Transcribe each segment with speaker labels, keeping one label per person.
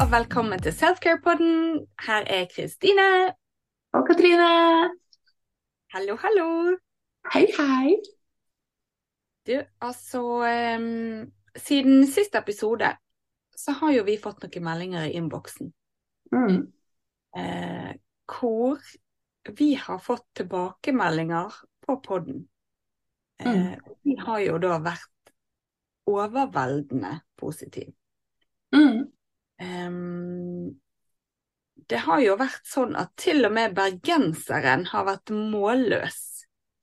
Speaker 1: og velkommen til Selfcare-podden. Her er Kristine.
Speaker 2: Og Katrine.
Speaker 1: Hallo, hallo.
Speaker 2: Hei, hei.
Speaker 1: Du, altså um, Siden siste episode så har jo vi fått noen meldinger i innboksen.
Speaker 2: Mm.
Speaker 1: Uh, hvor vi har fått tilbakemeldinger på podden. Eh,
Speaker 2: Mm.
Speaker 1: vi har jo da vært overveldende positive.
Speaker 2: Mm.
Speaker 1: Ehm, det har jo vært sånn at til og med bergenseren har vært målløs.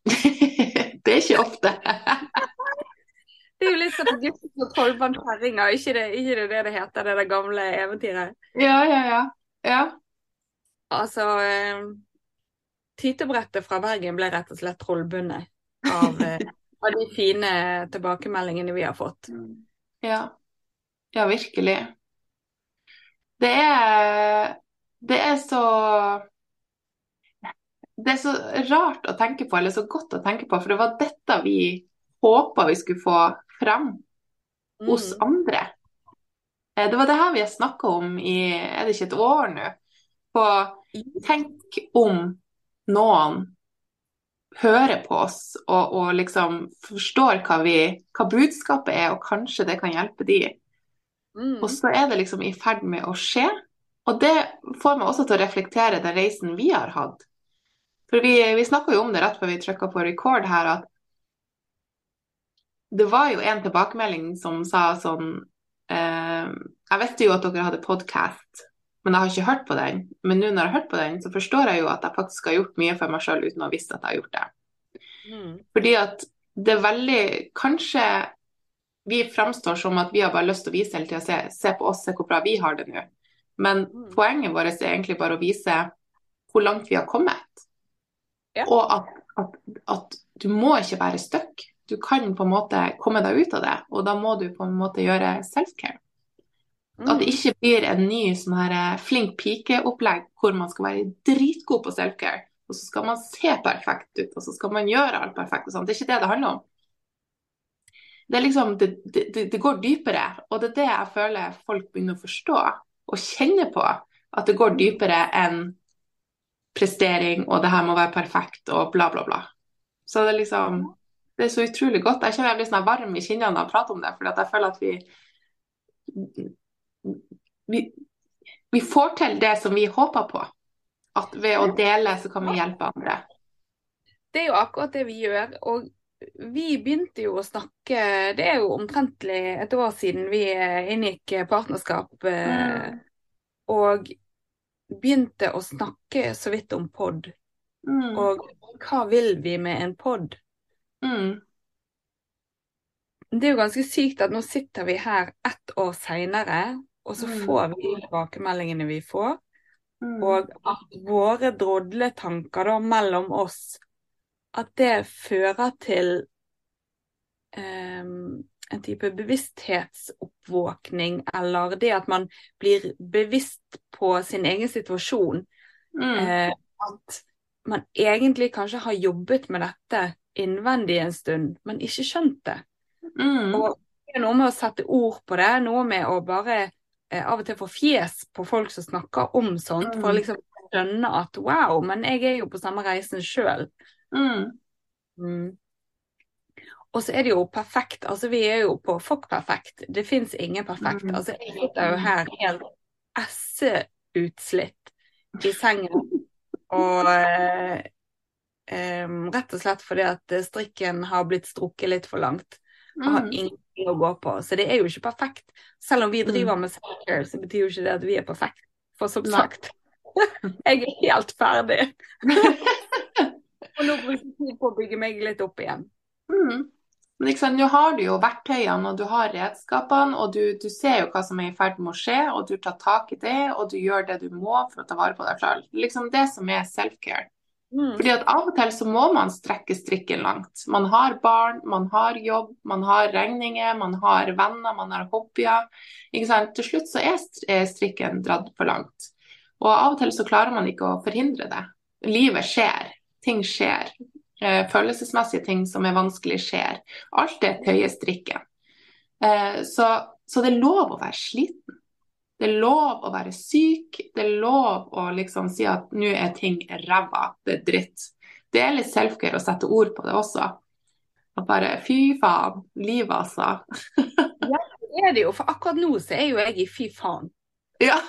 Speaker 2: det er ikke ofte.
Speaker 1: Det er jo litt sånn gutten på tolvbånd ikke det ikke det det det heter, det der gamle eventyret?
Speaker 2: ja, ja, ja. Ja.
Speaker 1: Altså um, Tytebrettet fra Bergen ble rett og slett trollbundet av, eh, av de fine tilbakemeldingene vi har fått.
Speaker 2: Ja. Ja, virkelig. Det er Det er så Det er så rart å tenke på, eller så godt å tenke på, for det var dette vi håpa vi skulle få frem hos
Speaker 1: Mm.
Speaker 2: andre. Eh, Det var det her vi har snakka om i er det ikke et år nå. På tenk om noen hører på oss og, og liksom forstår hva, vi, hva budskapet er, og kanskje det kan hjelpe de.
Speaker 1: Mm.
Speaker 2: Og så er det liksom i ferd med å skje. Og det får meg også til å reflektere den reisen vi har hatt. For vi, vi snakka jo om det rett før vi trykka på record her, at det var jo en tilbakemelding som sa sånn eh, Jeg visste jo at dere hadde podkast, men jeg har ikke hørt på den. Men nå når jeg har hørt på den, så forstår jeg jo at jeg faktisk har gjort mye for meg sjøl uten å ha visst at jeg har gjort det.
Speaker 1: Mm.
Speaker 2: Fordi at det er veldig Kanskje vi framstår som at vi har bare lyst til å vise hele tida, se, se på oss, se hvor bra vi har det nå. Men
Speaker 1: Mm.
Speaker 2: poenget vårt er egentlig bare å vise hvor langt vi har kommet.
Speaker 1: Ja.
Speaker 2: Og at, at, at du må ikke være stuck. Du kan på en måte komme deg ut av det, og da må du på en måte gjøre self-care. At det
Speaker 1: Mm.
Speaker 2: ikke blir en ny sånn her eh, flink pike-opplegg hvor man skal være dritgod på self-care, og så skal man se perfekt ut, og så skal man gjøre alt perfekt og sånn. Det er ikke det det handler om. Det liksom, det, det, det går dypere, og det er det jeg føler folk begynner å forstå og kjenne på. At det går dypere enn prestering, og det her må være perfekt, og bla, bla, bla. Så det er liksom Det er så utrolig godt. Jeg kjenner jeg blir sånn varm i kinnene når jeg prater om det, fordi jeg føler at vi vi, vi får til det som vi håper på. At ved å dele, så kan vi hjelpe andre.
Speaker 1: Det er jo akkurat det vi gjør. Og vi begynte jo å snakke Det er jo omtrentlig et år siden vi eh, inngikk partnerskap. Mm. Og begynte å snakke så vidt om pod.
Speaker 2: Mm.
Speaker 1: Og hva vil vi med en pod?
Speaker 2: Mm.
Speaker 1: Det er jo ganske sykt at nå sitter vi her ett år seinere, og så
Speaker 2: Mm.
Speaker 1: får vi tilbakemeldingene vi får.
Speaker 2: Mm.
Speaker 1: Og at våre drodletanker da mellom oss, at det fører til um, en type bevissthetsoppvåkning, eller det at man blir bevisst på sin egen situasjon.
Speaker 2: Mm.
Speaker 1: Eh, at man egentlig kanskje har jobbet med dette innvendig en stund, men ikke skjønt det.
Speaker 2: Mm.
Speaker 1: Og det er noe med å sette ord på det, noe med å bare eh, av og til få fjes på folk som snakker om sånt, for å
Speaker 2: Mm.
Speaker 1: liksom skjønne at wow, men jeg er jo på samme reisen sjøl.
Speaker 2: Mm.
Speaker 1: Mm. Og så er det jo perfekt, altså vi er jo på fuck perfekt. Det fins ingen perfekt.
Speaker 2: Mm.
Speaker 1: Altså jeg sitter jo her helt esseutslitt i sengen. Og eh, eh, rett og slett fordi at strikken har blitt strukket litt for langt. Og har ingenting å gå på. Så det er jo ikke perfekt. Selv om vi driver med self-care, så betyr jo ikke det at vi er perfekt. For som sagt, jeg er helt ferdig. Og nå bruker jeg tid på å bygge meg litt opp igjen.
Speaker 2: Mm. Men sant, nå har du jo verktøyene og du har redskapene, og du, du ser jo hva som er i ferd med å skje, og du tar tak i det, og du gjør det du må for å ta vare på deg selv. Liksom det som er self-care.
Speaker 1: Mm.
Speaker 2: Fordi at av og til så må man strekke strikken langt. Man har barn, man har jobb, man har regninger, man har venner, man har hobbyer. Ikke sant? Til slutt så er strikken dratt for langt. Og av og til så klarer man ikke å forhindre det. Livet skjer, ting skjer. Eh, følelsesmessige ting som er vanskelig skjer. Alt det tøyer strikken. Eh, så, så det er lov å være sliten. Det er lov å være syk. Det er lov å liksom si at nå er ting ræva, det er dritt. Det er litt self-care å sette ord på det også. At bare fy faen, livet altså.
Speaker 1: ja, det er det jo. For akkurat nå så er jo jeg i fy faen.
Speaker 2: Ja.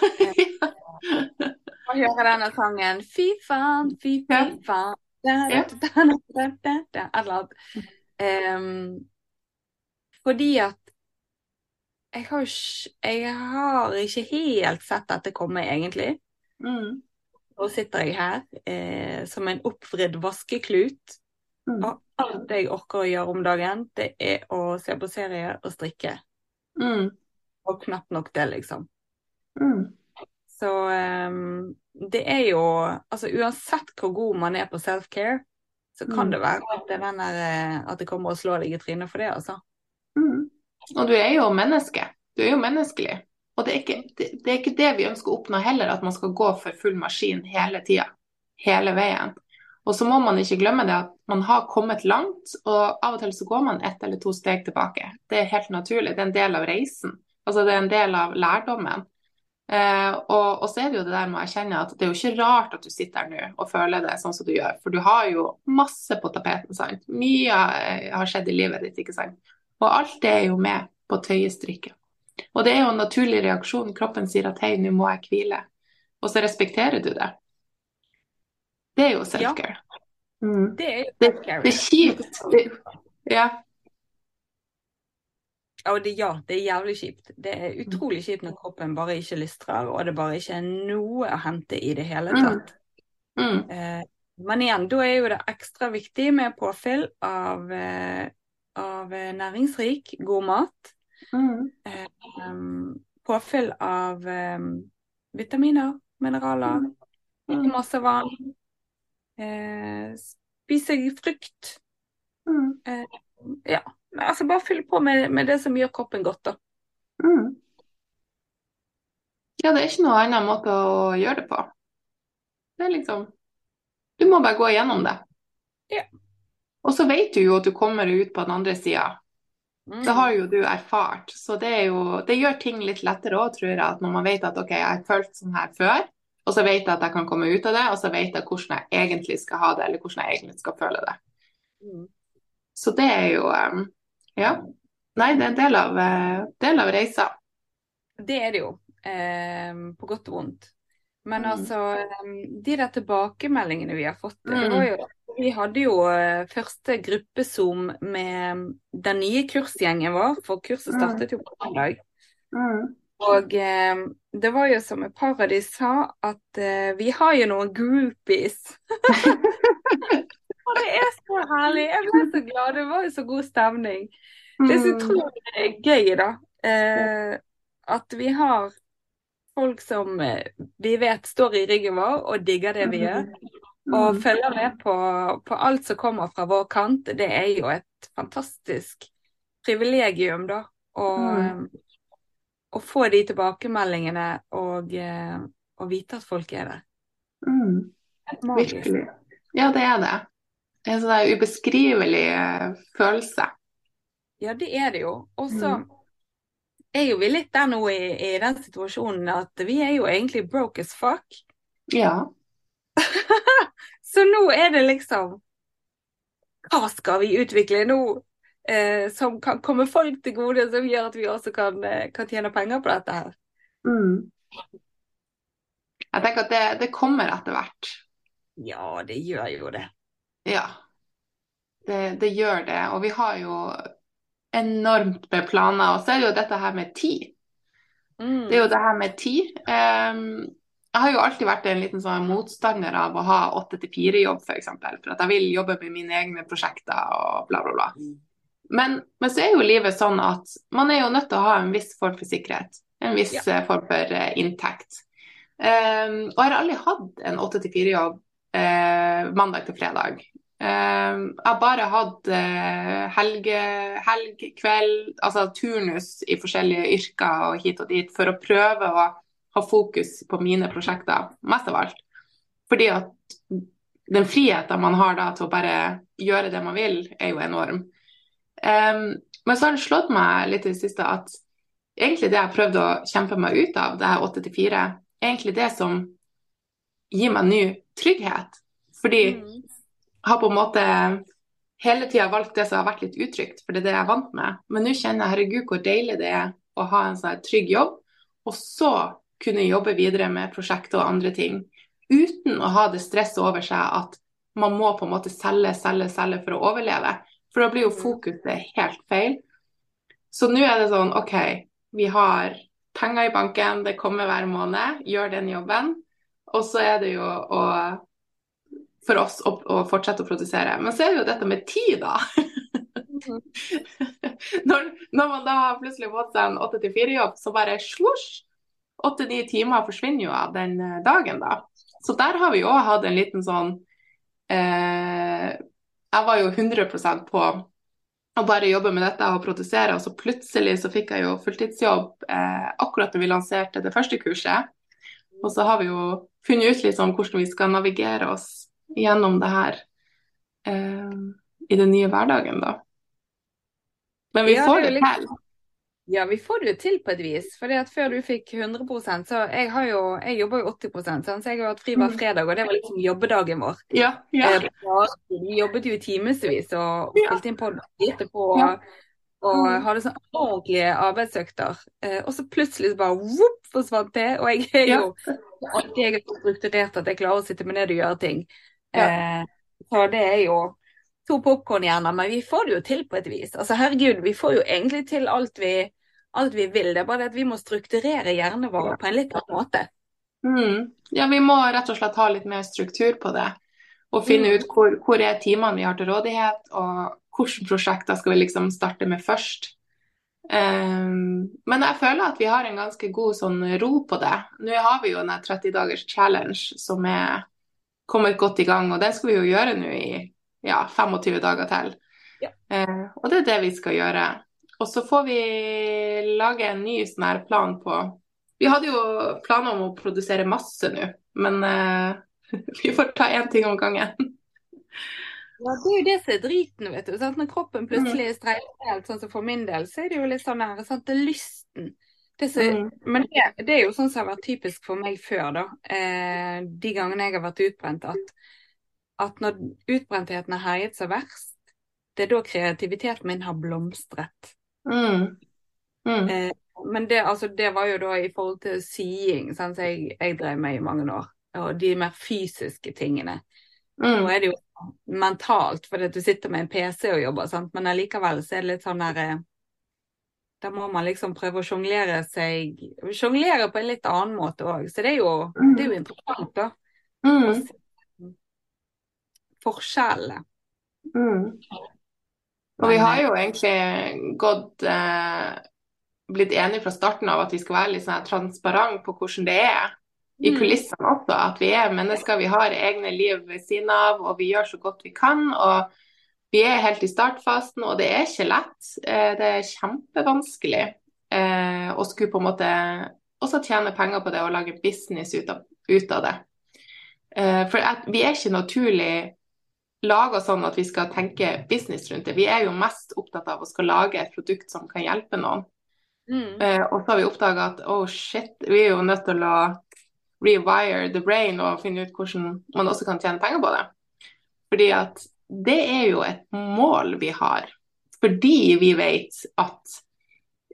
Speaker 1: Å høre denne sangen. Fy faen, fy, fy faen. Eller. Um, fordi at jeg har, jeg har ikke helt sett dette komme, egentlig.
Speaker 2: Mm.
Speaker 1: Nå sitter jeg her eh, som en oppvridd vaskeklut.
Speaker 2: Mm.
Speaker 1: Og alt jeg orker å gjøre om dagen, det er å se på serie og strikke.
Speaker 2: Mm.
Speaker 1: Og knapt nok det, liksom.
Speaker 2: Mm.
Speaker 1: Så um, det er jo Altså uansett hvor god man er på self-care, så kan
Speaker 2: Mm.
Speaker 1: det være at det, er der, eh, at det kommer og slår deg i trynet for det, altså.
Speaker 2: Mm. Og du er jo menneske. Du er jo menneskelig. Og det er, ikke, det, det er ikke det vi ønsker å oppnå heller, at man skal gå for full maskin hele tida. Hele veien. Og så må man ikke glemme det at man har kommet langt, og av og til så går man ett eller to steg tilbake. Det er helt naturlig. Det er en del av reisen. Altså det er en del av lærdommen. Eh, og, og så er det jo det der med å erkjenne at det er jo ikke rart at du sitter her nå og føler det sånn som du gjør, for du har jo masse på tapeten, sant. Mye eh, har skjedd i livet ditt, ikke sant. Og alt det er jo med på tøyestrykket. Og det er jo en naturlig reaksjon. Kroppen sier at hei, nå må jeg hvile. Og så respekterer du det. Det er jo self-care. Mm.
Speaker 1: Det er jo self-care.
Speaker 2: det er kjipt. Det, ja.
Speaker 1: Og det, ja, det er jævlig kjipt. Det er utrolig kjipt når kroppen bare ikke lystrer, og det bare ikke er noe å hente i det hele
Speaker 2: Mm.
Speaker 1: tatt.
Speaker 2: Mm.
Speaker 1: Eh, men igjen, da er jo det ekstra viktig med påfyll av, eh, av eh, næringsrik, god mat.
Speaker 2: Mm.
Speaker 1: Eh, påfyll av um, vitaminer, mineraler, ikke
Speaker 2: Mm.
Speaker 1: masse vann. Eh, spise frukt.
Speaker 2: Mm.
Speaker 1: Ja, altså bare fyll på med, med det som gjør kroppen godt, da.
Speaker 2: Mm. Ja, det er ikke noe annen måte å gjøre det på. Det er liksom Du må bare gå igjennom det.
Speaker 1: Ja.
Speaker 2: Og så vet du jo at du kommer ut på den andre sida.
Speaker 1: Mm.
Speaker 2: Det har jo du erfart. Så det er jo Det gjør ting litt lettere òg, tror jeg, at når man vet at OK, jeg har følt sånn her før, og så vet jeg at jeg kan komme ut av det, og så vet jeg hvordan jeg egentlig skal ha det, eller hvordan jeg egentlig skal føle det.
Speaker 1: Mm.
Speaker 2: Så det er jo um, Ja. Nei, det er en del av, del av reisa.
Speaker 1: Det er det jo, eh, på godt og vondt. Men
Speaker 2: Mm.
Speaker 1: altså, eh, de der tilbakemeldingene vi har fått det
Speaker 2: Mm.
Speaker 1: var jo, Vi hadde jo eh, første gruppezoom med den nye kursgjengen vår, for kurset
Speaker 2: Mm.
Speaker 1: startet jo på mandag.
Speaker 2: Mm.
Speaker 1: Og eh, det var jo som et par av de sa, at eh, vi har jo noen groupies. Og det er så herlig. Jeg ble så glad. Det var jo så god stemning. Det som tror
Speaker 2: jeg
Speaker 1: er gøy, da. Eh, at vi har folk som eh, vi vet står i ryggen vår og digger det vi gjør. Og
Speaker 2: Mm.
Speaker 1: følger med på, på alt som kommer fra vår kant. Det er jo et fantastisk privilegium, da.
Speaker 2: Mm.
Speaker 1: eh, å få de tilbakemeldingene og, eh, og vite at folk er der.
Speaker 2: Mm. Virkelig. Ja, det er det. En sånn ubeskrivelig eh, følelse.
Speaker 1: Ja, det er det jo. Og så
Speaker 2: Mm.
Speaker 1: er jo vi litt der nå i, i den situasjonen at vi er jo egentlig broke as fuck.
Speaker 2: Ja.
Speaker 1: Så nå er det liksom Hva skal vi utvikle nå eh, som kan komme folk til gode, som gjør at vi også kan, eh, kan tjene penger på dette her?
Speaker 2: Mm. Jeg tenker at det, det kommer etter hvert.
Speaker 1: Ja, det gjør jo det.
Speaker 2: Ja. Det, det gjør det. Og vi har jo enormt med planer. Og så er det jo dette her med tid.
Speaker 1: Mm.
Speaker 2: Det er jo det her med tid. Um, jeg har jo alltid vært en liten sånn motstander av å ha åtte til fire-jobb, f.eks. For, eksempel, for at jeg vil jobbe med mine egne prosjekter og bla, bla, bla. Men, men så er jo livet sånn at man er jo nødt til å ha en viss form for sikkerhet. En viss
Speaker 1: Ja.
Speaker 2: eh, form for uh, inntekt. Um, og jeg har aldri hatt en åtte til fire-jobb uh, mandag til fredag. Ehm, jeg har bare hatt eh, helge, helg, kveld, altså turnus i forskjellige yrker og hit og dit for å prøve å ha fokus på mine prosjekter, mest av alt. Fordi at den friheten man har da til å bare gjøre det man vil, er jo enorm. Um, men så har det slått meg litt i det siste at egentlig det jeg prøvde å kjempe meg ut av, det her 8 til 4, egentlig det som gir meg ny trygghet. Fordi
Speaker 1: Mm.
Speaker 2: Har på en måte hele tida valgt det som har vært litt utrygt, for det er det jeg er vant med. Men nå kjenner jeg herregud hvor deilig det er å ha en sånn trygg jobb, og så kunne jobbe videre med prosjekter og andre ting. Uten å ha det stresset over seg at man må på en måte selge, selge, selge for å overleve. For da blir jo fokuset helt feil. Så nå er det sånn OK, vi har penger i banken, det kommer hver måned, gjør den jobben. Og så er det jo å for oss å, å fortsette å produsere. Men så er det jo dette med tid, da. når, når, man da plutselig har fått seg en 8-4-jobb, så bare slosj! Åtte-ni timer forsvinner jo av den eh, dagen, da. Så der har vi òg hatt en liten sånn eh, Jeg var jo 100% på å bare jobbe med dette og produsere, og så plutselig så fikk jeg jo fulltidsjobb eh, akkurat da vi lanserte det første kurset. Og så har vi jo funnet ut sånn hvordan vi skal navigere oss gjennom det her eh, i den nye hverdagen, da. Men vi
Speaker 1: Ja,
Speaker 2: får
Speaker 1: det
Speaker 2: det til.
Speaker 1: Ja, vi får det jo til på et vis. For før du fikk 100% så jeg, har jo, jeg jobber jo 80 sant? så jeg har hatt fri hver
Speaker 2: Mm.
Speaker 1: fredag, og det var liksom jobbedagen vår.
Speaker 2: Ja, ja.
Speaker 1: Eh, Vi jobbet jo i timevis og spilte inn på det på
Speaker 2: Ja.
Speaker 1: og
Speaker 2: Mm.
Speaker 1: hadde sånn ordentlige arbeidsøkter. Eh, og så plutselig så bare whoop, forsvant det. Og jeg er jo alltid jeg er så strukturert at jeg klarer å sitte med ned og gjøre ting.
Speaker 2: Ja.
Speaker 1: Eh, så det er jo to popkornhjerner, men vi får det jo til på et vis. Altså herregud, vi får jo egentlig til alt vi, alt vi vil. Det er bare det at vi må strukturere hjernen vår på en litt annen måte.
Speaker 2: Mm. ja, vi må rett og slett ha litt mer struktur på det. Og finne
Speaker 1: Mm.
Speaker 2: ut hvor, hvor er timene vi har til rådighet, og hvilke prosjekter skal vi liksom starte med først. Um, men jeg føler at vi har en ganske god sånn ro på det. Nå har vi jo den 30 dagers challenge som er kommet godt i gang, og det skal vi jo gjøre nå i ja, 25 dager til.
Speaker 1: Ja.
Speaker 2: Eh, og det er det vi skal gjøre. Og så får vi lage en ny sånn her plan på Vi hadde jo planer om å produsere masse nå, men eh, vi får ta én ting om gangen.
Speaker 1: Ja, det er jo det som er driten, vet du. Sant? Når kroppen
Speaker 2: Mm.
Speaker 1: plutselig streifer helt, sånn som for min del, så er det jo litt sånn her, sant? Det er lysten. Det som,
Speaker 2: Mm.
Speaker 1: Men det, det er jo sånn som har vært typisk for meg før, da. Eh, de gangene jeg har vært utbrent, at, at når utbrentheten har herjet som verst, det er da kreativiteten min har blomstret.
Speaker 2: Mm. Mm.
Speaker 1: Eh, men det, altså, det var jo da i forhold til sying, som jeg, jeg drev med i mange år. Og de mer fysiske tingene. Nå
Speaker 2: Mm.
Speaker 1: er det jo mentalt, fordi du sitter med en PC og jobber, sant? men allikevel så er det litt sånn der eh, Da må man liksom prøve å sjonglere seg Sjonglere på en litt annen måte òg. Så det er, jo, det er jo interessant, da.
Speaker 2: Mm.
Speaker 1: forskjellene.
Speaker 2: Mm. Og vi har jo egentlig gått eh, blitt enige fra starten av at vi skal være litt sånn transparent på hvordan det er i
Speaker 1: Mm.
Speaker 2: kulissene også. At vi er mennesker, vi har egne liv ved siden av, og vi gjør så godt vi kan. Og vi er helt i startfasen, og det er ikke lett. Eh, det er kjempevanskelig eh, å skulle på en måte også tjene penger på det og lage business ut av, ut av det. Eh, for vi er ikke naturlig laga sånn at vi skal tenke business rundt det. Vi er jo mest opptatt av å skal lage et produkt som kan hjelpe noen.
Speaker 1: Mm.
Speaker 2: Og så har vi oppdaga at oh shit, vi er jo nødt til å rewire the brain og finne ut hvordan man også kan tjene penger på det. Fordi at det er jo et mål vi har. Fordi vi vet at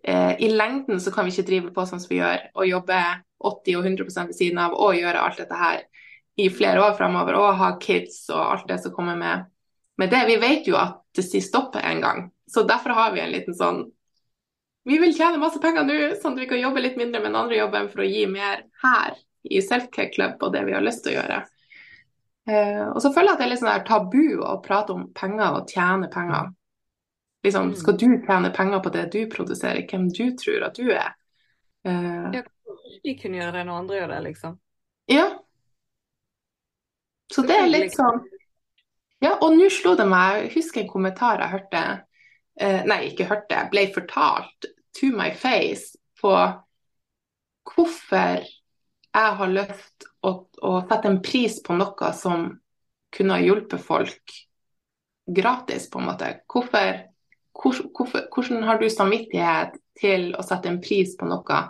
Speaker 2: eh, i lengden så kan vi ikke drive på sånn som vi gjør, og jobbe 80 og 100 ved siden av og gjøre alt dette her i flere år fremover, og ha kids og alt det som kommer med. med det. Vi vet jo at det sier stopp en gang. Så derfor har vi en liten sånn Vi vil tjene masse penger nå, sånn at vi kan jobbe litt mindre med den andre jobben for å gi mer her i Selfcare Club og det vi har lyst til å gjøre. Eh, og så føler jeg at det er litt sånn tabu å prate om penger og tjene penger. Liksom,
Speaker 1: Mm.
Speaker 2: skal du tjene penger på det du produserer, hvem du tror at du er? Eh,
Speaker 1: Ja, de kunne gjøre det når andre gjør det, liksom.
Speaker 2: ja. Så det er litt sånn Ja, og nå slo det meg, jeg husker en kommentar jeg hørte eh, Nei, ikke hørte, ble fortalt to my face på hvorfor jeg har lyst å, å sette en pris på noe som kunne ha hjulpet folk gratis, på en måte. Hvorfor, hvor, hvorfor, hvordan har du samvittighet til å sette en pris på noe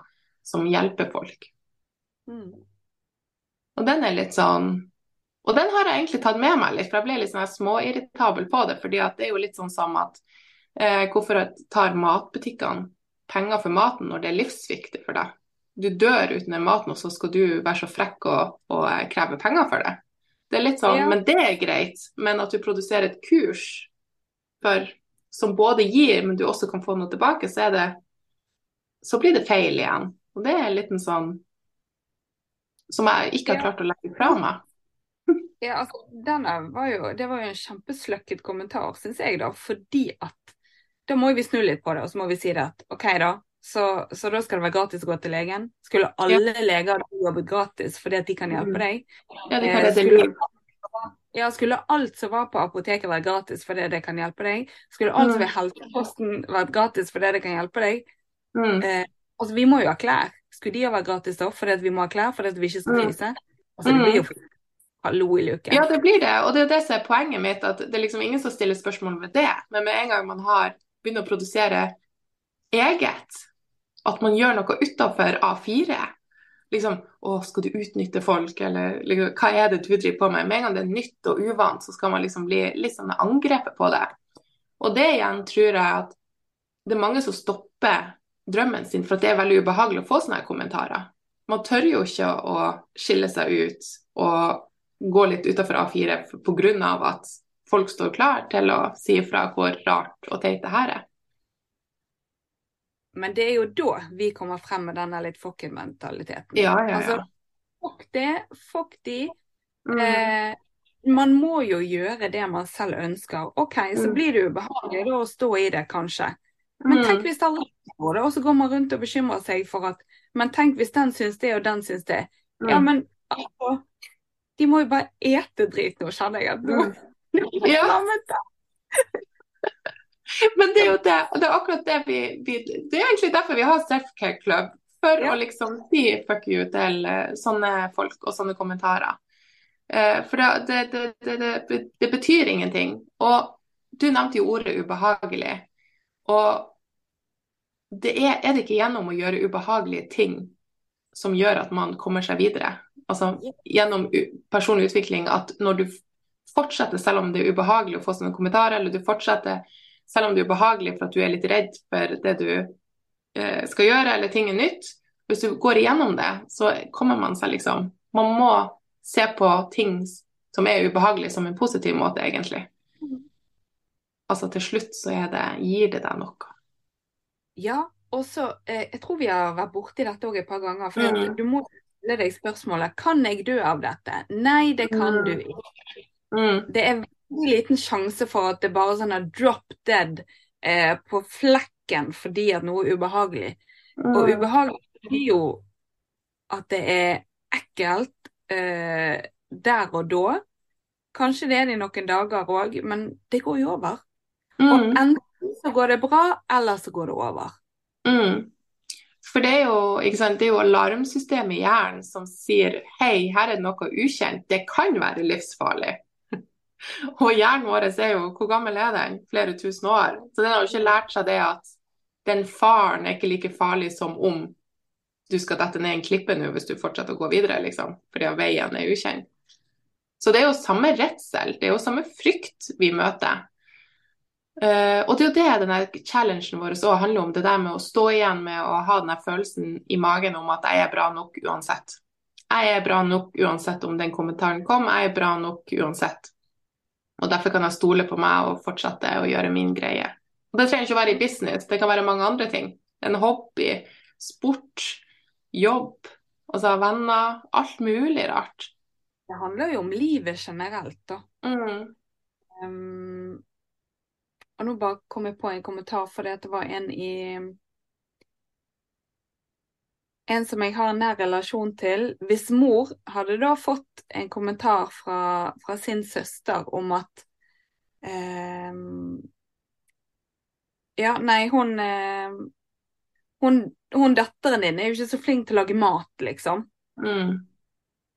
Speaker 2: som hjelper folk.
Speaker 1: Mm.
Speaker 2: Og den er litt sånn Og den har jeg egentlig tatt med meg litt, for jeg ble litt sånn småirritabel på det. fordi det er jo litt sånn som at eh, hvorfor tar matbutikkene penger for maten når det er livsviktig for deg? Du dør uten den maten, og så skal du være så frekk og, og kreve penger for det. Det er litt sånn, ja. Men det er greit. Men at du produserer et kurs for, som både gir, men du også kan få noe tilbake, så, det, så blir det feil igjen. Og det er en liten sånn som jeg ikke har klart å legge fra meg.
Speaker 1: Ja, altså, var jo, Det var jo en kjempesløkket kommentar, syns jeg, da. Fordi at da må vi snu litt på det, og så må vi si det at OK, da. Så, så da skal det være gratis å gå til legen. Skulle alle ja. leger jobbe gratis fordi at de kan hjelpe mm. deg?
Speaker 2: Ja, det kan eh, skulle,
Speaker 1: ja, skulle alt som var på apoteket være gratis fordi det kan hjelpe deg? Skulle alt som er helseposten vært gratis fordi det kan hjelpe deg? Mm. Eh, altså, vi må jo ha klær. Skulle de ha vært gratis da, fordi vi må ha klær, fordi vi ikke skal spise? Altså, det blir jo mm. hallo i luken.
Speaker 2: Ja, det blir det. Og det er det som er poenget mitt, at det er liksom ingen som stiller spørsmål ved det. Men med en gang man har begynt å produsere eget, at man gjør noe utafor A4 liksom, å, skal du utnytte folk, eller liksom, hva er det du driver på med? Med en gang det er nytt og uvant, så skal man liksom bli litt sånn angrepet på det. Og det igjen tror jeg at det er mange som stopper drømmen sin, for det er veldig ubehagelig å få sånne kommentarer. Man tør jo ikke å skille seg ut og gå litt utafor A4 pga. at folk står klar til å si ifra hvor rart og teit det her er.
Speaker 1: Men det er jo da vi kommer frem med denne litt fucken-mentaliteten.
Speaker 2: Ja, ja, ja. Altså,
Speaker 1: fuck det, fuck de. Mm. Eh, man må jo gjøre det man selv ønsker. OK, så mm. blir det ubehagelig da å stå i det, kanskje. Men tenk mm. hvis alle gjør det, og så går man rundt og bekymrer seg for at Men tenk hvis den syns det, og den syns det. Ja, mm. men altså De må jo bare ete drit nå, kjenner jeg. Nå.
Speaker 2: Mm. Ja. Men det er jo det, det er akkurat det vi, vi, Det er egentlig derfor vi har Selfcare Club. For ja. å liksom si fuck you til uh, sånne folk og sånne kommentarer. Uh, for det, det, det, det, betyr ingenting. Og du nevnte jo ordet ubehagelig. Og det er, er, det ikke gjennom å gjøre ubehagelige ting som gjør at man kommer seg videre. Altså gjennom personlig utvikling at når du fortsetter selv om det er ubehagelig å få sånne kommentarer, eller du fortsetter selv om det er ubehagelig for at du er litt redd for det du eh, skal gjøre, eller ting er nytt. Hvis du går igjennom det, så kommer man seg liksom Man må se på ting som er ubehagelig som en positiv måte, egentlig altså til slutt så det Gir det deg noe?
Speaker 1: Ja, og så eh, Jeg tror vi har vært borti dette òg et par ganger. For mm. du må stille deg spørsmålet kan jeg dø av dette. Nei, det kan mm. du ikke. Mm. Det er liten sjanse for at det bare er sånn drop dead eh, på flekken fordi at noe er ubehagelig. Og mm. ubehagelig blir jo at det er ekkelt eh, der og da. Kanskje det er det i noen dager òg, men det går jo over. Mm. Og enten så går det bra, eller så går det over.
Speaker 2: Mm. For det er, jo, sant, det er jo alarmsystemet i hjernen som sier hei, her er det noe ukjent, det kan være livsfarlig. Og hjernen vår er jo, hvor gammel er den? Flere tusen år. Så den har jo ikke lært seg det at den faren er ikke like farlig som om du skal dette ned en klippe nå hvis du fortsetter å gå videre, liksom, fordi veien er ukjent. Så det er jo samme redsel, det er jo samme frykt vi møter. Uh, og det er jo det denne challengen vår også handler om. Det der med å stå igjen med å ha denne følelsen i magen om at jeg er bra nok uansett. Jeg er bra nok uansett om den kommentaren kom, jeg er bra nok uansett. Og derfor kan jeg stole på meg og fortsette å gjøre min greie. Og Det trenger ikke å være i business, det kan være mange andre ting. En hobby, sport, jobb, altså venner. Alt mulig rart.
Speaker 1: Det handler jo om livet generelt, da.
Speaker 2: Mm.
Speaker 1: Um, og nå bare kom jeg på en kommentar, for det var en i En som jeg har en nær relasjon til. Hvis mor hadde da fått en kommentar fra, fra sin søster om at eh, Ja, nei, hun, eh, hun Hun datteren din er jo ikke så flink til å lage mat, liksom.
Speaker 2: Mm.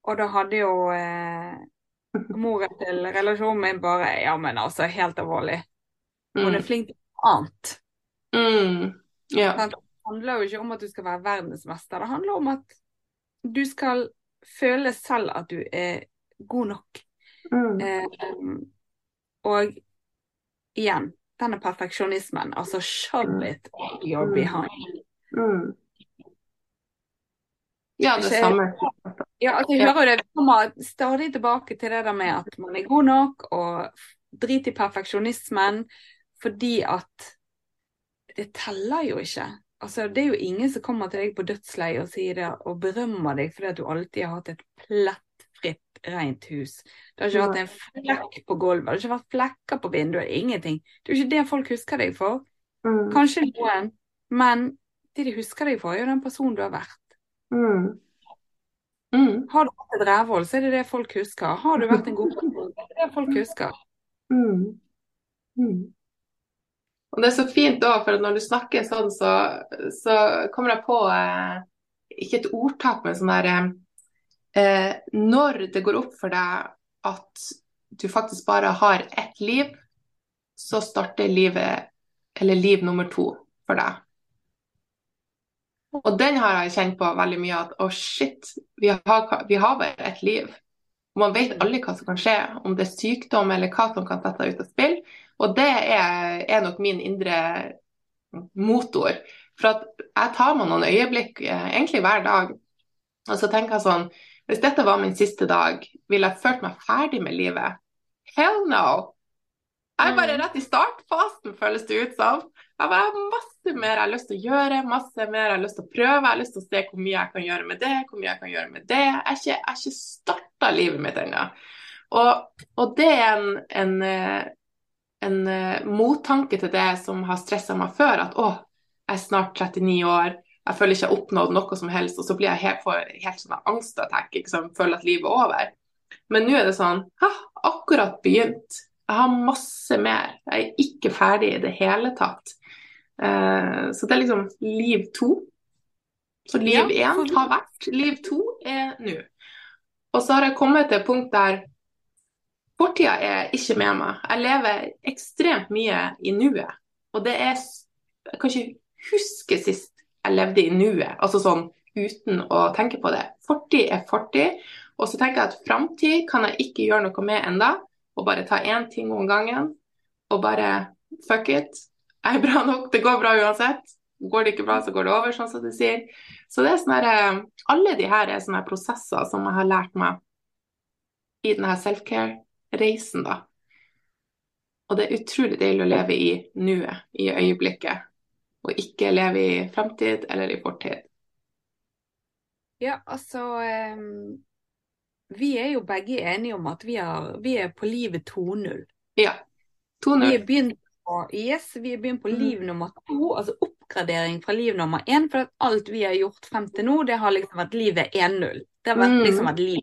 Speaker 1: Og da hadde jo eh, moren til relasjonen min bare Ja, men altså, helt alvorlig. Hun er mm. flink til annet.
Speaker 2: Mm. Ja.
Speaker 1: Handler jo ikke om at du skal være verdensmester. Det handler om at du skal føle selv at du er god nok.
Speaker 2: Mm.
Speaker 1: Eh, og igjen, denne perfeksjonismen. Altså shove it you're
Speaker 2: Mm.
Speaker 1: behind.
Speaker 2: Mm. Ja, det
Speaker 1: Ikke-
Speaker 2: samme.
Speaker 1: Ja, altså jeg hører det. Kommer stadig tilbake til det der med at man er god nok, og drit i perfeksjonismen, fordi at det teller jo ikke. Altså, det er jo ingen som kommer til deg på dødsleiet og sier det, og berømmer deg fordi at du alltid har hatt et plettfritt, rent hus. Det har ikke vært en flekk på gulvet, det har ikke vært flekker på vinduet, ingenting. Det er jo ikke det folk husker deg for.
Speaker 2: Mm.
Speaker 1: Kanskje noen, men det de husker deg for, er jo den personen du har vært.
Speaker 2: Mm. Mm.
Speaker 1: Har du vært et rævhold, så er det det folk husker. Har du vært en god person, så er det det folk husker.
Speaker 2: Mm. Og det er så fint òg, for når du snakker sånn, så, så kommer jeg på eh, ikke et ordtak, men sånn derre eh, Når det går opp for deg at du faktisk bare har ett liv, så starter livet, eller liv nummer to for deg. Og den har jeg kjent på veldig mye, at å shit, vi har, vi har bare ett liv. Og man vet aldri hva som kan skje, om det er sykdom eller hva som kan sette deg ut av spill. Og det er, er nok min indre motor. For at jeg tar meg noen øyeblikk, eh, egentlig hver dag, og så tenker jeg sånn Hvis dette var min siste dag, ville jeg følt meg ferdig med livet? Hell no! Jeg er bare rett i startfasen, føles det ut som. Jeg har masse mer jeg har lyst til å gjøre, masse mer jeg har lyst til å prøve. Jeg har lyst til å se hvor mye jeg kan gjøre med det, hvor mye jeg kan gjøre med det. Jeg har ikke, jeg ikke starta livet mitt ennå. Og, og det er en, en, eh, en eh, mottanke til det som har stressa meg før. At å, jeg er snart 39 år, jeg føler ikke jeg har oppnådd noe som helst. Og så blir jeg helt, får helt sånn angstattack, liksom, føler at livet er over. Men nå er det sånn, ha, akkurat begynt. Jeg har masse mer. Jeg er ikke ferdig i det hele tatt. Eh, så det er liksom liv to. Så liv én
Speaker 1: Ja, for-
Speaker 2: har vært, liv to er nå. Og så har jeg kommet til et punkt der fortida er ikke med meg. Jeg lever ekstremt mye i nuet. Og det er Jeg kan ikke huske sist jeg levde i nuet, altså sånn uten å tenke på det. Fortid er fortid. Og så tenker jeg at framtid kan jeg ikke gjøre noe med enda, og bare ta én ting om gangen. Og bare fuck it. Jeg er bra nok, det går bra uansett. Går det ikke bra, så går det over, sånn som du sier. Så det er sånn her, eh, alle de her er sånne prosesser som jeg har lært meg i denne self-care-reisen, da. Og det er utrolig deilig å leve i nuet, i øyeblikket, og ikke leve i fremtid eller i fortid.
Speaker 1: Ja, altså um, Vi er jo begge enige om at vi, har, vi er på livet 2.0.
Speaker 2: Ja.
Speaker 1: Vi
Speaker 2: 2-0.
Speaker 1: er begynt på, yes, vi begynner på
Speaker 2: Mm.
Speaker 1: liv nummer to, altså oppgradering fra liv nummer én. For alt vi har gjort frem til nå, det har liksom vært livet 1-0. Det har vært
Speaker 2: Mm.
Speaker 1: liksom et liv.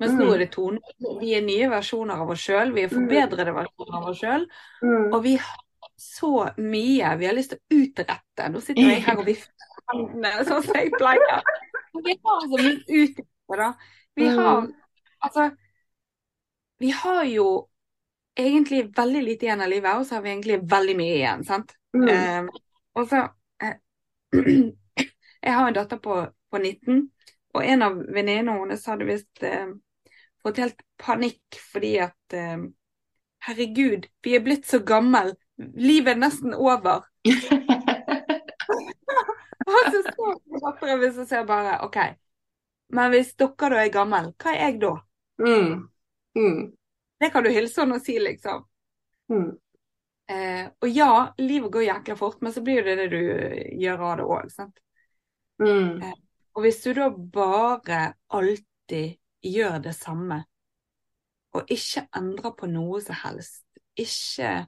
Speaker 1: Mens nå
Speaker 2: Mm.
Speaker 1: er det 2.0. Vi er nye versjoner av oss sjøl. Vi er forbedrede versjoner av oss sjøl.
Speaker 2: Mm.
Speaker 1: Og vi har så mye vi har lyst til å utrette. Nå sitter jeg her og vifter hendene sånn som jeg pleier. Vi har så mye utrette, da. Vi
Speaker 2: Mm.
Speaker 1: har Altså, vi har jo egentlig veldig lite igjen av livet, og så har vi egentlig veldig mye igjen, sant.
Speaker 2: Mm.
Speaker 1: Um, og så uh, Jeg har en datter på, på 19, og en av venninnene hennes hadde visst uh, fått helt panikk fordi at uh, Herregud, vi er blitt så gammel. Livet er nesten over. Og så står datteren min og sier bare OK, men hvis dere da er gammel, hva er jeg da?
Speaker 2: Mm. Mm.
Speaker 1: Det kan du hilse henne og si, liksom.
Speaker 2: Mm.
Speaker 1: Eh, og ja, livet går jækla fort, men så blir det det du gjør av det òg, sant.
Speaker 2: Mm.
Speaker 1: Og hvis du da bare alltid gjør det samme, og ikke endrer på noe som helst, ikke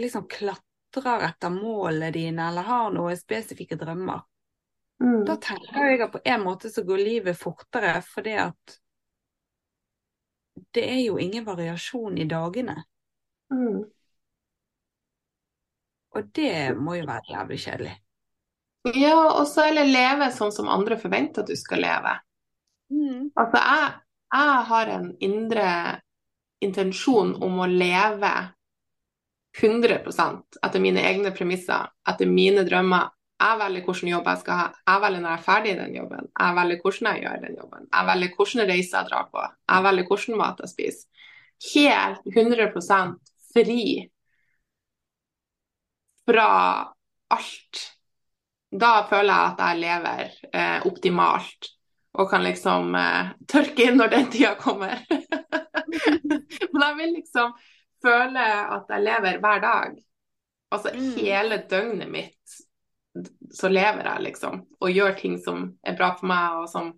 Speaker 1: liksom klatrer etter målene dine eller har noen spesifikke drømmer,
Speaker 2: Mm.
Speaker 1: da tenker jeg at på en måte så går livet fortere, fordi at det er jo ingen variasjon i dagene.
Speaker 2: Mm.
Speaker 1: Og det må jo være jævlig kjedelig.
Speaker 2: Ja, og så eller leve sånn som andre forventer at du skal leve.
Speaker 1: Mm.
Speaker 2: Altså, jeg, jeg har en indre intensjon om å leve 100% etter mine egne premisser, etter mine drømmer. Jeg velger hvilken jobb jeg skal ha. Jeg velger når jeg er ferdig i den jobben. Jeg velger hvordan jeg gjør den jobben. Jeg velger hvilken reise jeg drar på. Jeg velger hvilken mat jeg spiser. Helt 100% fri fra alt. Da føler jeg at jeg lever eh, optimalt og kan liksom eh, tørke inn når den tida kommer. Men jeg vil liksom føle at jeg lever hver dag. Altså
Speaker 1: Mm.
Speaker 2: hele døgnet mitt så lever jeg, liksom. Og gjør ting som er bra for meg, og som?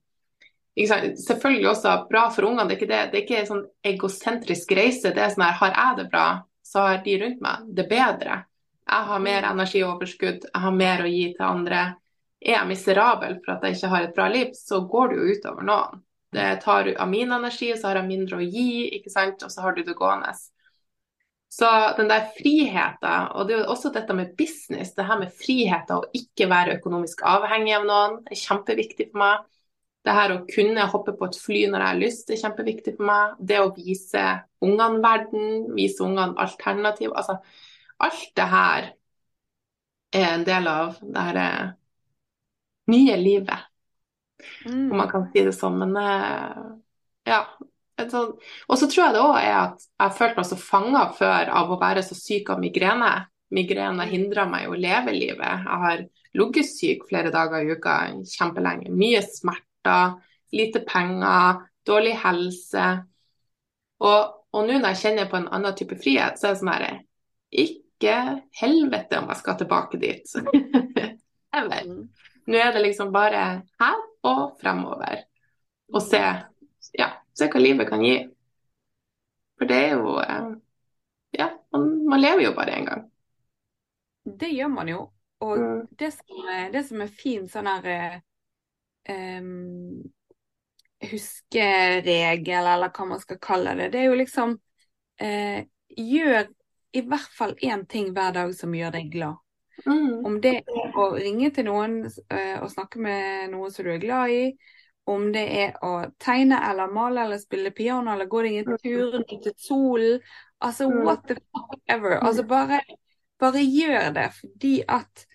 Speaker 2: Selvfølgelig også bra for ungene. Det er ikke, det. Det er ikke en sånn egosentrisk reise. Det er sånn her, har jeg det bra, så har de rundt meg det bedre. Jeg har mer energioverskudd, jeg har mer å gi til andre. Er jeg miserabel for at jeg ikke har et bra liv, så går det jo utover noen. Det tar av min energi, og så har jeg mindre å gi, ikke sant, og så har du det gående. Så den der friheten, og det er jo også dette med business, det her med friheten å ikke være økonomisk avhengig av noen, er kjempeviktig for meg. Det her å kunne hoppe på et fly når jeg har lyst, er kjempeviktig for meg. Det å vise ungene verden, vise ungene alternativ. Altså, alt det her er en del av det her eh, nye livet,
Speaker 1: Mm.
Speaker 2: om man kan si det sånn. Men eh, ja. Og så tror jeg det òg er at jeg har følt meg så fanga før av å være så syk av migrene. Migrene hindra meg jo å leve livet. Jeg har ligget syk flere dager i uka kjempelenge. Mye smerter, lite penger, dårlig helse. Og, og nå når jeg kjenner på en annen type frihet, så er det sånn herre Ikke helvete om jeg skal tilbake dit. Nå er det liksom bare her og fremover. Og se, ja, se hva livet kan gi. For det er jo eh, Ja, man, man lever jo bare én gang.
Speaker 1: Det gjør man jo. Og
Speaker 2: Mm.
Speaker 1: det som er, det som er fint sånn her um, huskeregel, eller hva man skal kalle det, det er jo liksom uh, Gjør i hvert fall én ting hver dag som gjør deg glad.
Speaker 2: Mm.
Speaker 1: Om det er å ringe til noen og snakke med noen som du er glad i. Om det er å tegne eller male eller spille piano eller gå deg en tur, nyte solen. Altså
Speaker 2: Mm.
Speaker 1: what the fuck ever. Altså bare, bare gjør det fordi at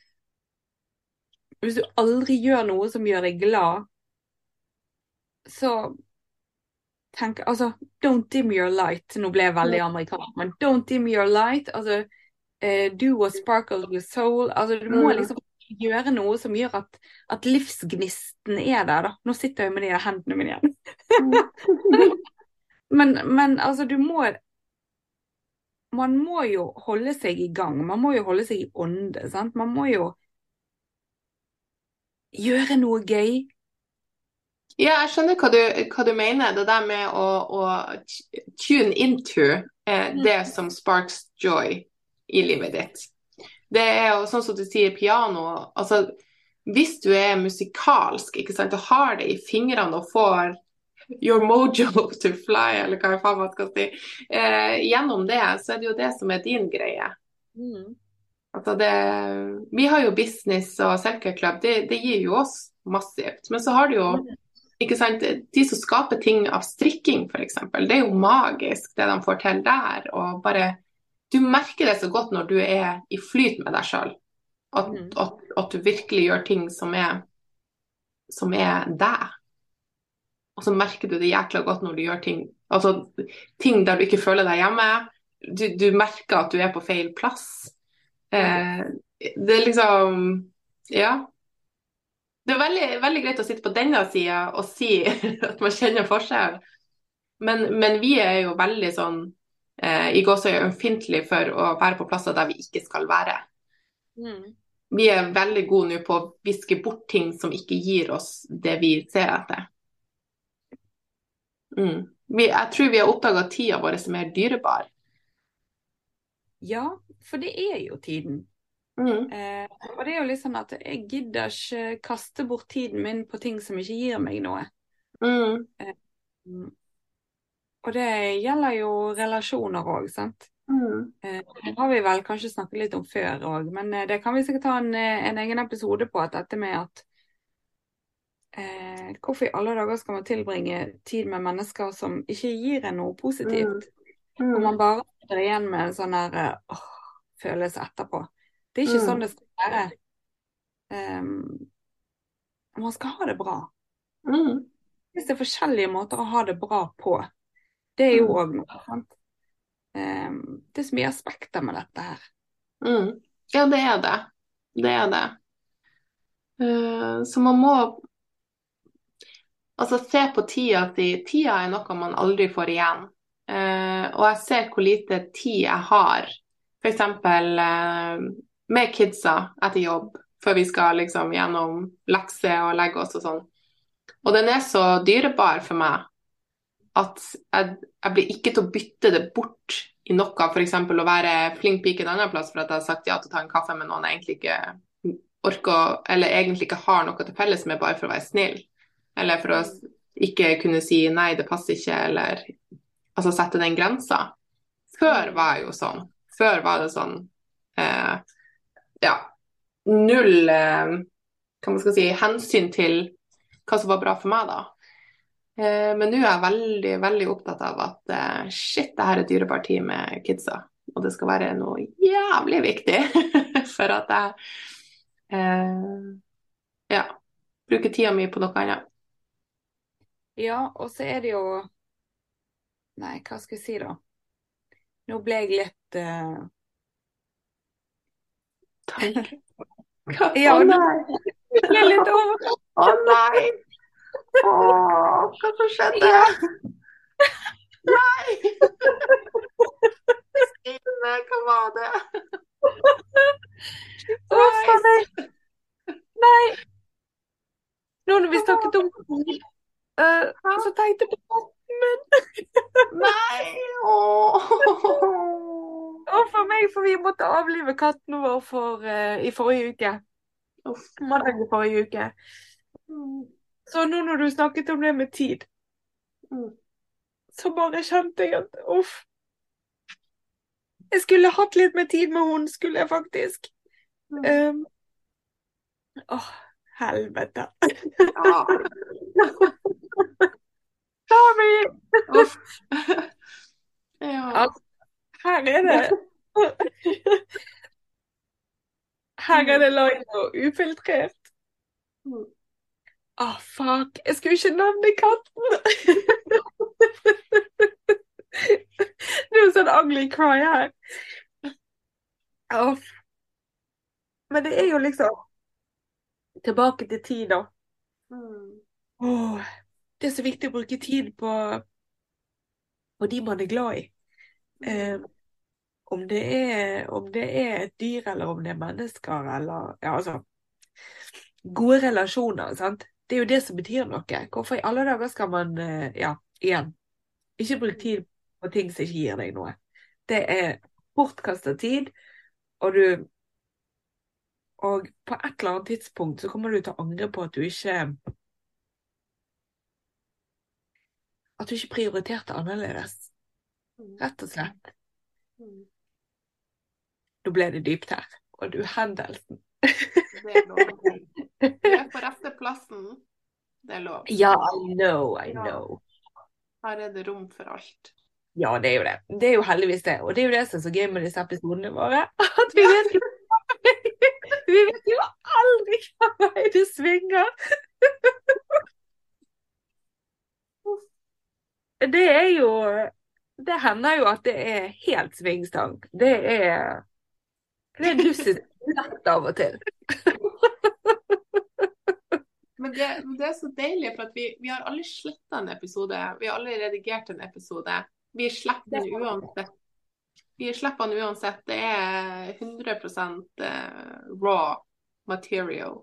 Speaker 1: hvis du aldri gjør noe som gjør deg glad, så tenk Altså, don't dim your light. Nå ble jeg veldig amerikansk, men don't dim your light. Altså, eh, do what sparkles your soul. Altså, du må
Speaker 2: Mm.
Speaker 1: liksom gjøre noe som gjør at, at livsgnisten er der, da. Nå sitter jeg med de hendene mine igjen. Men, men altså, du må Man må jo holde seg i gang. Man må jo holde seg i ånde, sant. Man må jo gjøre noe gøy.
Speaker 2: Ja, jeg skjønner hva du, hva du mener. Det der med å, å tune into eh, det som sparks joy i livet ditt. Det er jo sånn som du sier, piano. Altså, hvis du er musikalsk ikke sant, og har det i fingrene og får your mojo to fly, eller hva faen man skal si, eh, gjennom det, så er det jo det som er din greie. Altså det, vi har jo business og selkeklubb, club, det, det gir jo oss massivt. Men så har du jo ikke sant, de som skaper ting av strikking f.eks. Det er jo magisk det de får til der. og bare Du merker det så godt når du er i flyt med deg sjøl. At,
Speaker 1: Mm.
Speaker 2: at, at du virkelig gjør ting som er, som er deg. Og så merker du det jækla godt når du gjør ting altså ting der du ikke føler deg hjemme. Du, du merker at du er på feil plass. Eh, det er liksom Ja. Det er veldig, veldig greit å sitte på denne sida og si at man kjenner forskjell. Men, men vi er jo veldig sånn eh, i gåsøye ømfintlig for å være på plasser der vi ikke skal være.
Speaker 1: Mm.
Speaker 2: Vi er veldig gode nå på å viske bort ting som ikke gir oss det vi ser etter. Mm. Vi, jeg tror vi har oppdaga tida vår som er dyrebar.
Speaker 1: Ja, for det er jo tiden.
Speaker 2: Mm.
Speaker 1: Eh, og det er jo litt sånn at jeg gidder ikke kaste bort tiden min på ting som ikke gir meg noe.
Speaker 2: Mm.
Speaker 1: Mm. Og det gjelder jo relasjoner òg, sant.
Speaker 2: Mm.
Speaker 1: Eh, det har vi vel kanskje snakket litt om før òg, men eh, det kan vi sikkert ta en, eh, en egen episode på. At dette med at eh, Hvorfor i alle dager skal man tilbringe tid med mennesker som ikke gir en noe positivt?
Speaker 2: Mm.
Speaker 1: Og man bare sitter igjen med en sånn her eh, åh, følelse etterpå. Det er ikke
Speaker 2: Mm.
Speaker 1: sånn det skal være. um, man skal ha det bra.
Speaker 2: Mm.
Speaker 1: Det er forskjellige måter å ha det bra på. Det er jo
Speaker 2: Mm.
Speaker 1: òg noe. sant? Um, det er så mye aspekter med dette her.
Speaker 2: Mm. Ja, det er det. Det er det. Eh, så man må altså se på tida si. Tida er noe man aldri får igjen. Eh, og jeg ser hvor lite tid jeg har, f.eks. Uh, med kidsa etter jobb, før vi skal liksom gjennom lekser og legge oss og sånn. Og den er så dyrebar for meg at jeg, jeg blir ikke til å bytte det bort i noe, f.eks. å være flink pike en annen plass for at jeg har sagt ja til å ta en kaffe med noen jeg egentlig ikke orker, eller egentlig ikke har noe til felles med, bare for å være snill. Eller for å ikke kunne si nei, det passer ikke, eller altså sette den grensa. Før var jeg jo sånn. Før var det sånn eh, ja, null eh, hva man skal si, hensyn til hva som var bra for meg, da. Eh, men nå er jeg veldig, veldig opptatt av at eh, shit, det her er dyrebar tid med kidsa. Og det skal være noe jævlig viktig for at jeg eh, ja, bruker tida mi på noe annet.
Speaker 1: Ja, og så er det jo Nei, hva skal jeg si, da? Nå ble jeg litt uh...
Speaker 2: Takk. Hva?
Speaker 1: Ja,
Speaker 2: Å nei!
Speaker 1: Jeg ble litt over...
Speaker 2: Å nei! Å, hva som skjedde? Nei! Stine, hva var det?
Speaker 1: A meg. Nei. Nå når vi snakket om tid, eh, så tenkte jeg på katten.
Speaker 2: Nei! Åh.
Speaker 1: Uff a meg, for vi måtte avlive katten vår for, uh, i forrige uke. Mandag i forrige uke. Så nå når du snakket om det med tid,
Speaker 2: Mm.
Speaker 1: så bare kjente jeg at uff. Jeg skulle hatt litt mer tid med henne, skulle jeg faktisk.
Speaker 2: Mm.
Speaker 1: Um, åh, helvete.
Speaker 2: Ja.
Speaker 1: Tommy!
Speaker 2: Uff. Ja.
Speaker 1: Altså, her er det Her er det live og ufiltrert.
Speaker 2: Mm.
Speaker 1: oh, fuck. Jeg skulle ikke nevne katten. Det er jo sånn ugly cry her. Oh. Men det er jo liksom Tilbake til tid, da.
Speaker 2: Mm.
Speaker 1: Oh, det er så viktig å bruke tid på, på de man er glad i. Um, om det er, om det er et dyr, eller om det er mennesker, eller Ja, altså Gode relasjoner, sant. Det er jo det som betyr noe. Hvorfor i alle dager skal man eh, Ja, igjen. Ikke bruk tid på ting som ikke gir deg noe. Det er bortkasta tid, og du Og på et eller annet tidspunkt så kommer du til å angre på at du ikke At du ikke prioriterte annerledes. Rett og slett.
Speaker 2: Mm.
Speaker 1: Nå ble det dypt her. Og du, hendelsen.
Speaker 2: Det er er på rette plassen. Det er lov.
Speaker 1: Ja, I know, I
Speaker 2: Ja.
Speaker 1: know.
Speaker 2: Her er det rom for alt.
Speaker 1: Ja, det er jo det. Det er jo heldigvis det. Og det er jo det som er så gøy med disse episodene våre. At vi vet jo Vi vet jo aldri hva vei det svinger. Det er jo Det hender jo at det er helt svingstang. Det er Det er dusset lett av og til.
Speaker 2: Men det, det er så deilig, for at vi, vi har aldri sletta en episode. Vi har aldri redigert en episode. Vi slipper den uansett. Vi slipper den uansett. Det er 100 eh, raw material.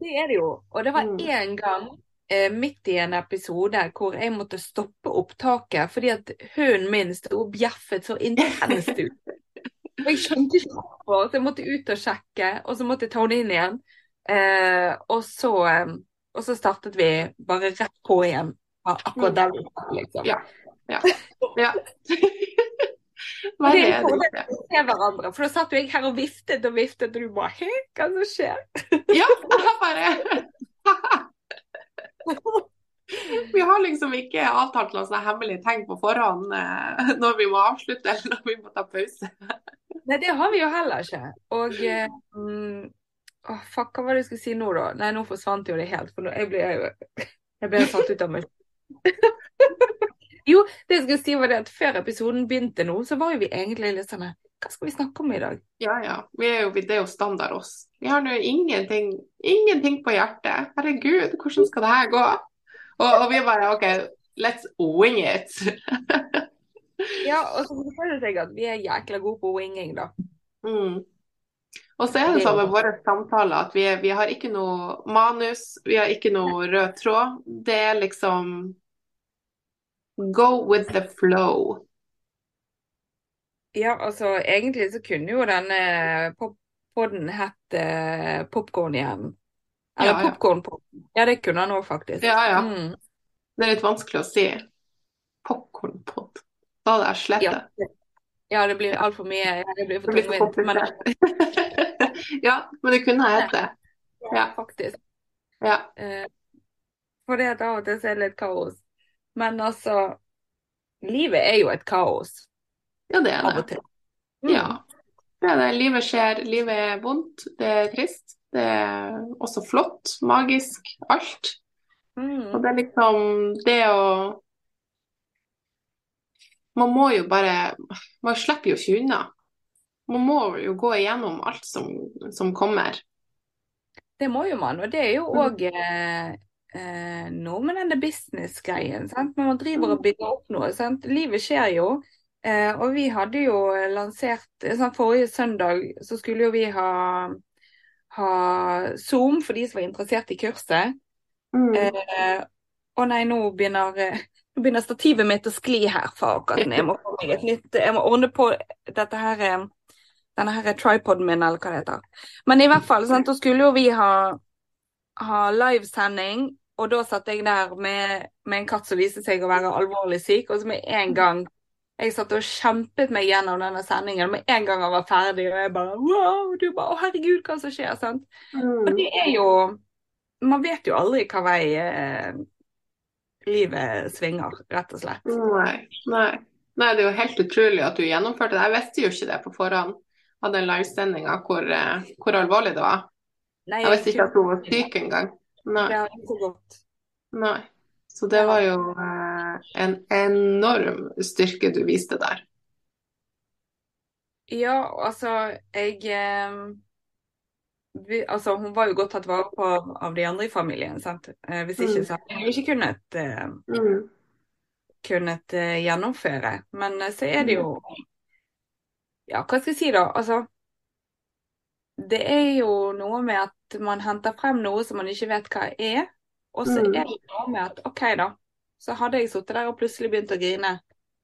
Speaker 1: Det er det jo. Og det var
Speaker 2: Mm.
Speaker 1: én gang eh, midt i en episode hvor jeg måtte stoppe opptaket fordi at hunden min sto og bjeffet så intenst ut. Og jeg skjønte ikke hvorfor, så jeg måtte ut og sjekke, og så måtte jeg ta henne inn igjen. Eh, og, så, eh, og så startet vi bare rett på igjen. Akkurat der vi var, liksom.
Speaker 2: Ja. Ja. ja. Verre
Speaker 1: det er
Speaker 2: det
Speaker 1: jo. Se hverandre, for da satt jo jeg her og viftet og viftet, og du bare hva som skjer?
Speaker 2: Ja, jeg bare Vi har liksom ikke avtalt noen sånne hemmelige tegn på forhånd eh, når vi må avslutte eller når vi må ta pause.
Speaker 1: Nei, det har vi jo heller ikke. Og Åh, fuck, hva var det jeg skulle si nå, da? Nei, nå forsvant jo det helt. For nå, jeg ble jo Jeg ble satt ut av meg. jo, det jeg skulle si var det at før episoden begynte nå, så var jo vi egentlig litt sånn Hva skal vi snakke om i dag?
Speaker 2: Ja, ja. Vi er jo, det er jo standard oss. Vi har nå ingenting, ingenting på hjertet. Herregud, hvordan skal det her gå? Og, og vi bare OK, let's wing it.
Speaker 1: ja, og så føler jeg at vi er jækla gode på winging, da.
Speaker 2: Mm. Og så er det sånn med våre samtaler at vi, vi, har ikke noe manus, vi har ikke noe rød tråd. Det er liksom go with the flow.
Speaker 1: Ja, altså egentlig så kunne jo denne poden hett uh, Popkorn igjen. Eller ja, ja. Popkornpod. Ja, det kunne han òg faktisk.
Speaker 2: Ja, ja. Mm. Det er litt vanskelig å si. Popkornpod. Da hadde jeg slettet.
Speaker 1: Ja. Ja, det blir altfor mye. Det blir for tungvint.
Speaker 2: Men... ja, men det kunne hett det.
Speaker 1: Ja, faktisk.
Speaker 2: Ja.
Speaker 1: Eh, for det at av og til så er det litt kaos. Men altså Livet er jo et kaos.
Speaker 2: Ja, det er det.
Speaker 1: Av og til.
Speaker 2: Mm. Ja. Det er det. Livet skjer. Livet er vondt. Det er trist. Det er også flott. Magisk. Alt.
Speaker 1: Mm.
Speaker 2: Og det er liksom det å man må jo bare Man slipper jo ikke unna. Man må jo gå igjennom alt som, som kommer.
Speaker 1: Det må jo man, og det er jo òg mm. eh, eh, noe med denne business-greien. Man driver og bygger opp noe. Sant? Livet skjer jo. Eh, og vi hadde jo lansert sant? Forrige søndag så skulle jo vi ha, ha Zoom for de som var interessert i kurset.
Speaker 2: Mm.
Speaker 1: Eh, og nei, nå begynner eh, nå begynner stativet mitt å skli her, fakaten. Jeg må få meg et nytt Jeg må ordne på dette her eh, denne her tripoden min, eller hva det heter. Men i hvert fall, sant, da skulle jo vi ha, ha livesending, og da satt jeg der med, med, en katt som viste seg å være alvorlig syk, og så med en gang jeg satt og kjempet meg gjennom denne sendingen, med en gang han var ferdig, og jeg bare wow, du bare Å, herregud, hva som skjer? sant?
Speaker 2: Mm.
Speaker 1: Og det er jo Man vet jo aldri hva vei eh, livet svinger, rett og slett.
Speaker 2: Nei, nei. nei, det er jo helt utrolig at du gjennomførte det. Jeg visste jo ikke det på forhånd av den livesendinga, hvor, eh, hvor, alvorlig det var.
Speaker 1: Nei,
Speaker 2: jeg visste ikke at hun var syk engang. Nei. Nei. Så det var jo eh, en enorm styrke du viste der.
Speaker 1: Ja, altså, jeg eh vi, altså, hun var jo godt tatt vare på av, av de andre i familien. sant? Eh, hvis ikke mm. så hadde hun ikke kunnet, eh,
Speaker 2: mm.
Speaker 1: kunnet eh, gjennomføre. Men eh, så er det jo Ja, hva skal jeg si da? Altså Det er jo noe med at man henter frem noe som man ikke vet hva er. Og så
Speaker 2: mm.
Speaker 1: er det noe med at OK, da. Så hadde jeg sittet der og plutselig begynt å grine.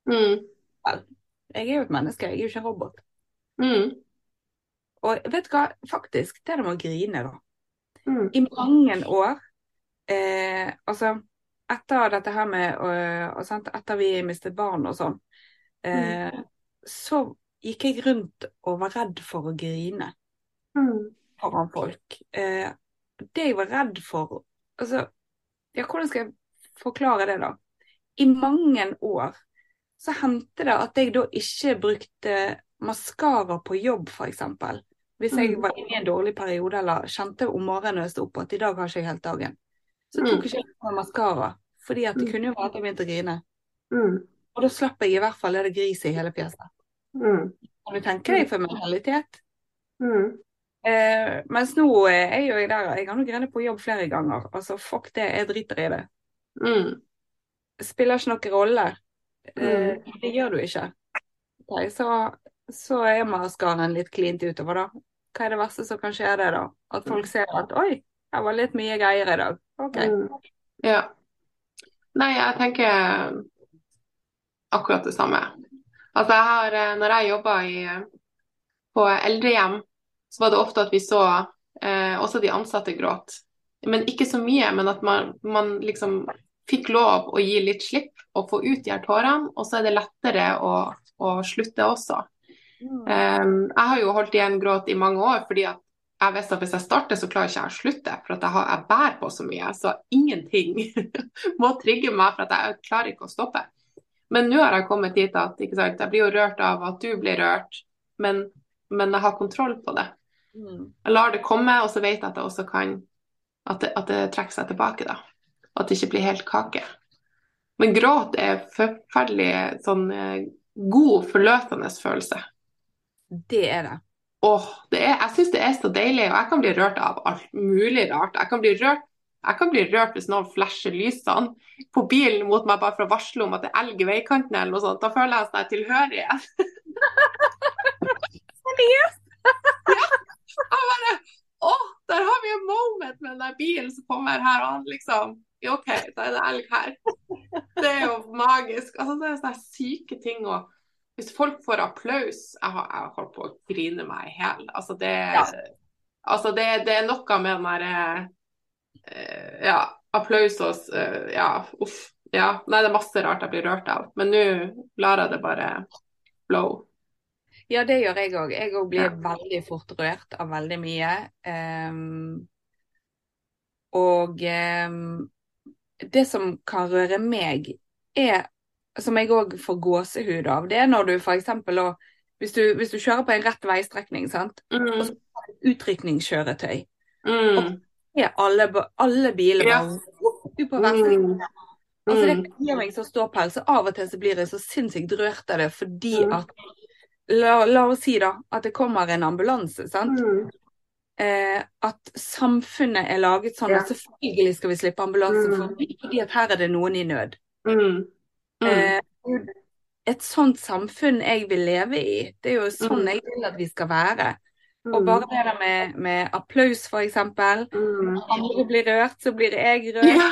Speaker 2: Mm.
Speaker 1: Vel, jeg er jo et menneske, jeg er jo ikke en robot.
Speaker 2: Mm.
Speaker 1: Og vet du hva, faktisk, det er det med å grine, da.
Speaker 2: Mm.
Speaker 1: I mange år, eh, altså etter dette her med og, og Etter vi mistet barn og sånn, eh, mm. så gikk jeg rundt og var redd for å grine
Speaker 2: mm.
Speaker 1: foran folk. Eh, det jeg var redd for Altså, ja, hvordan skal jeg forklare det, da? I mange år så hendte det at jeg da ikke brukte maskara på jobb, f.eks. Hvis jeg mm. var inne i en dårlig periode eller kjente om morgenen jeg sto opp at i dag har ikke jeg helt dagen, så tok
Speaker 2: jeg
Speaker 1: ikke på maskara. Fordi at det kunne jo være at jeg begynte å grine.
Speaker 2: Mm.
Speaker 1: Og da slapp jeg i hvert fall det gris i hele fjeset.
Speaker 2: Mm.
Speaker 1: Kan du tenke deg for mentalitet?
Speaker 2: Mm.
Speaker 1: Eh, mens nå er jeg jo der Jeg har nå grenet på jobb flere ganger. Altså fuck det, jeg driter i det.
Speaker 2: Mm.
Speaker 1: Spiller ikke noen rolle. Eh, det gjør du ikke. Okay, så så er maskaraen litt klint utover, da. Hva er det verste som kan skje det, da? At folk ser at oi, her var litt mye greier i dag. OK.
Speaker 2: Mm. Ja. Nei, jeg tenker akkurat det samme. Altså, jeg har, eh, når jeg jobba på eldrehjem, så var det ofte at vi så eh, også de ansatte gråt. Men ikke så mye, men at man, man liksom fikk lov å gi litt slipp og få ut de her tårene, og så er det lettere å, å slutte også. Um, jeg har jo holdt igjen gråt i mange år fordi at jeg visste at hvis jeg starter, så klarer ikke jeg å slutte. For jeg, har, jeg bærer på så mye. Så ingenting må trigge meg, for jeg klarer ikke å stoppe. Men nå har jeg kommet dit at sant, jeg blir jo rørt av at du blir rørt, men, men jeg har kontroll på det.
Speaker 1: Mm.
Speaker 2: Jeg lar det komme, og så vet jeg at det også kan At det, at det trekker seg tilbake, da. At det ikke blir helt kake. Men gråt er forferdelig sånn eh, god, forløsende følelse.
Speaker 1: Det er det.
Speaker 2: Åh, det er, jeg syns det er så deilig, og jeg kan bli rørt av alt mulig rart. Jeg kan bli rørt, jeg kan bli rørt hvis noen flasher lysene på bilen mot meg bare for å varsle om at det er elg i veikanten eller noe sånt. Da føler jeg sånn tilhørighet.
Speaker 1: Seriøst?
Speaker 2: Jeg bare Å, der har vi en moment med den der bilen som kommer her, og liksom OK, da er det elg her. Det er jo magisk. Altså, det er sånne syke ting. Og hvis folk får applaus Jeg har, jeg har holdt på å grine meg i hjel. Altså, det,
Speaker 1: Ja.
Speaker 2: altså det, det er noe med den derre uh, Ja, applaus og eh, Ja, uff. Ja. Nei, det er masse rart jeg blir rørt av. Men nå lar jeg det bare blow.
Speaker 1: Ja, det gjør jeg òg. Jeg òg blir
Speaker 2: Ja.
Speaker 1: veldig fort rørt av veldig mye. Um, og um, det som kan røre meg, er Som jeg òg får gåsehud av, det er når du f.eks. Hvis, du- hvis du kjører på en rett veistrekning, sant.
Speaker 2: Mm.
Speaker 1: Utrykningskjøretøy.
Speaker 2: Mm.
Speaker 1: Er alle, alle biler
Speaker 2: Ja.
Speaker 1: bare på veien.
Speaker 2: Mm.
Speaker 1: Altså, det
Speaker 2: Mm.
Speaker 1: gir meg så ståpels, så av og til så blir jeg så sinnssykt rørt av det fordi
Speaker 2: Mm.
Speaker 1: at La, la oss si da at det kommer en ambulanse, sant.
Speaker 2: Mm.
Speaker 1: Eh, at samfunnet er laget sånn
Speaker 2: Ja.
Speaker 1: at selvfølgelig skal vi slippe ambulanse
Speaker 2: Mm.
Speaker 1: forbi, fordi at her er det noen i nød.
Speaker 2: Mm. Mm.
Speaker 1: Eh, et sånt samfunn jeg vil leve i, det er jo sånn
Speaker 2: Mm.
Speaker 1: jeg vil at vi skal være. Og bare det der med, med applaus, eksempel.
Speaker 2: Mm.
Speaker 1: Andre blir rørt, så blir jeg rørt.
Speaker 2: Ja.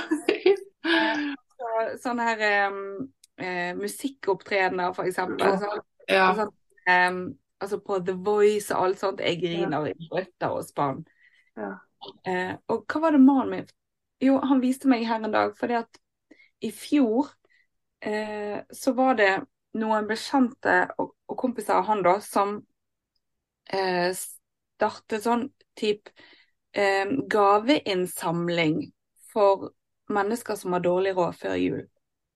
Speaker 1: Så, sånne her um, uh, musikkopptredener, eksempel.
Speaker 2: Ja.
Speaker 1: sånn.
Speaker 2: ja.
Speaker 1: Altså, em, altså på The Voice og alt sånt. Jeg griner i brøtter og spann.
Speaker 2: Ja.
Speaker 1: Uh, og hva var det mannen min Jo, han viste meg her en dag, fordi at i fjor eh, så var det noen bekjente og, og kompiser av han da, som eh, startet sånn type eh, gaveinnsamling for mennesker som har dårlig råd før jul.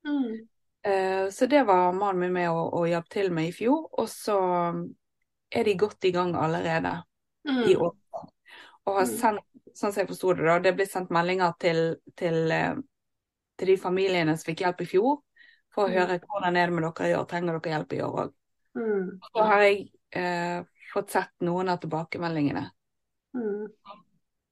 Speaker 2: Mm.
Speaker 1: Eh, Så det var mannen min med å, å hjelpe til med i fjor, og så er de godt i gang allerede i
Speaker 2: Mm.
Speaker 1: år. Og har
Speaker 2: Mm.
Speaker 1: sendt, sånn som jeg forsto det, da, det ble sendt meldinger til, til, eh, til de familiene som fikk hjelp i fjor, for å
Speaker 2: Mm.
Speaker 1: høre hvordan er det med dere i år, trenger dere hjelp i år òg.
Speaker 2: Mm.
Speaker 1: Så har jeg eh, fått sett noen av tilbakemeldingene,
Speaker 2: Mm.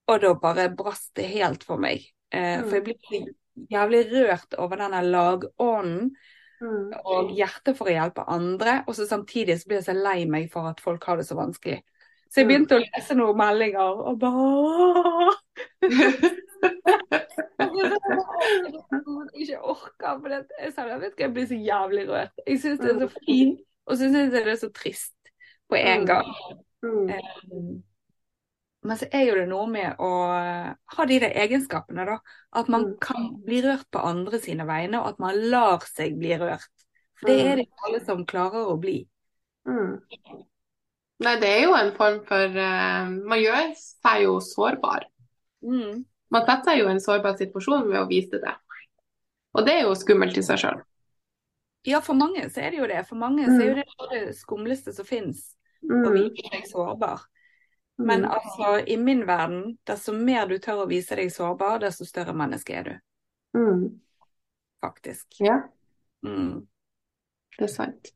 Speaker 1: og da bare brast det helt for meg. Eh,
Speaker 2: Mm.
Speaker 1: For jeg blir så jævlig rørt over denne lagånden.
Speaker 2: Mm.
Speaker 1: og hjertet for å hjelpe andre, og så samtidig så blir jeg så lei meg for at folk har det så vanskelig. Så jeg
Speaker 2: Mm.
Speaker 1: begynte å lese noen meldinger og bare ikke orker, for det, jeg, sa, jeg vet ikke, jeg blir så jævlig rørt. Jeg syns det er så fint, og så syns jeg det er så trist på en
Speaker 2: Mm.
Speaker 1: gang.
Speaker 2: Mm.
Speaker 1: Um, Men så er jo det noe med å ha de der egenskapene, da. At man
Speaker 2: Mm.
Speaker 1: kan bli rørt på andre sine vegne, og at man lar seg bli rørt. For det er det ikke alle som klarer å bli.
Speaker 2: Mm. Nei, det er jo en form for uh, Man gjør seg jo sårbar.
Speaker 1: Mm.
Speaker 2: Man setter jo i en sårbar situasjon ved å vise det. Og det er jo skummelt i seg sjøl.
Speaker 1: Ja, for mange så er det jo det. For mange så er jo det jo det skumleste som fins, å
Speaker 2: Mm.
Speaker 1: vise seg sårbar. Men
Speaker 2: Mm.
Speaker 1: altså, i min verden, desto mer du tør å vise deg sårbar, desto større menneske er du,
Speaker 2: Mm.
Speaker 1: faktisk.
Speaker 2: Ja,
Speaker 1: Mm.
Speaker 2: det er sant.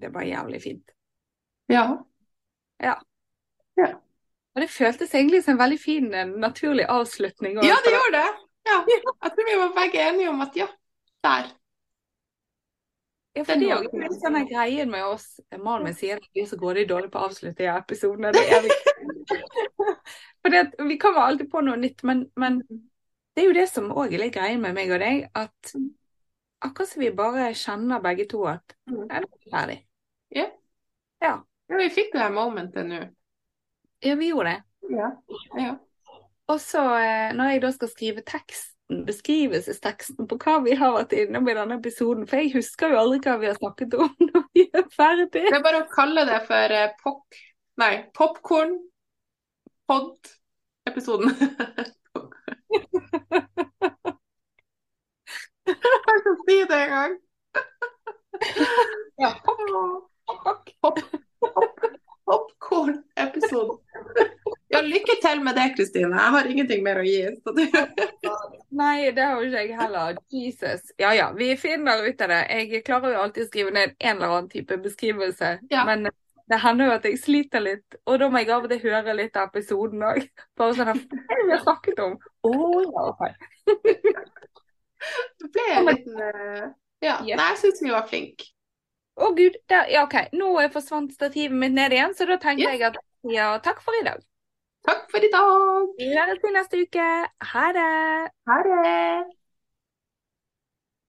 Speaker 1: Det bare jævlig fint.
Speaker 2: Ja.
Speaker 1: Og det føltes egentlig som en veldig fin, eh, naturlig avslutning.
Speaker 2: ja, det gjør det. Ja. Jeg tror vi var begge enige om at ja, der.
Speaker 1: Ja, for det er jo litt sånn greien med oss. Mannen min sier at vi så går det dårlig på å avslutte i episodene. Det er vi. for det, at vi kommer alltid på noe nytt, men, men det er jo det som òg er litt greien med meg og deg, at akkurat som vi bare kjenner begge to at
Speaker 2: Mm.
Speaker 1: det er ferdig.
Speaker 2: Ja.
Speaker 1: Ja.
Speaker 2: Ja, vi fikk det momentet nå.
Speaker 1: Ja, vi gjorde det.
Speaker 2: Ja. ja.
Speaker 1: Og så eh, når jeg da skal skrive teksten, beskrivelsesteksten på hva vi har vært innom i denne episoden, for jeg husker jo aldri hva vi har snakket om når vi er ferdig.
Speaker 2: Det er bare å kalle det for eh, pop... Nei, popkorn pod-episoden. Jeg skal si det en gang.
Speaker 1: Ja,
Speaker 2: Pop, pop, popkorn-episoden. det, Kristine. Jeg har ingenting mer å gi.
Speaker 1: Nei, det har jo ikke jeg heller. Jesus. Ja ja, vi finner ut av det. Jeg klarer jo alltid å skrive ned en eller annen type beskrivelse.
Speaker 2: Ja.
Speaker 1: Men det hender jo at jeg sliter litt, og da må jeg av og til høre litt av episoden òg. Bare sånn at, Hva det vi har snakket om? Å ja, OK.
Speaker 2: Det ble en liten eh, Ja.
Speaker 1: Ja.
Speaker 2: Nei, jeg syns vi var flinke.
Speaker 1: Å gud, der, ja OK. Nå forsvant stativet mitt ned igjen, så da tenker
Speaker 2: yes.
Speaker 1: jeg at ja, takk for i dag.
Speaker 2: Takk for i dag.
Speaker 1: Vi høres til neste uke. Ha det.
Speaker 2: Ha det.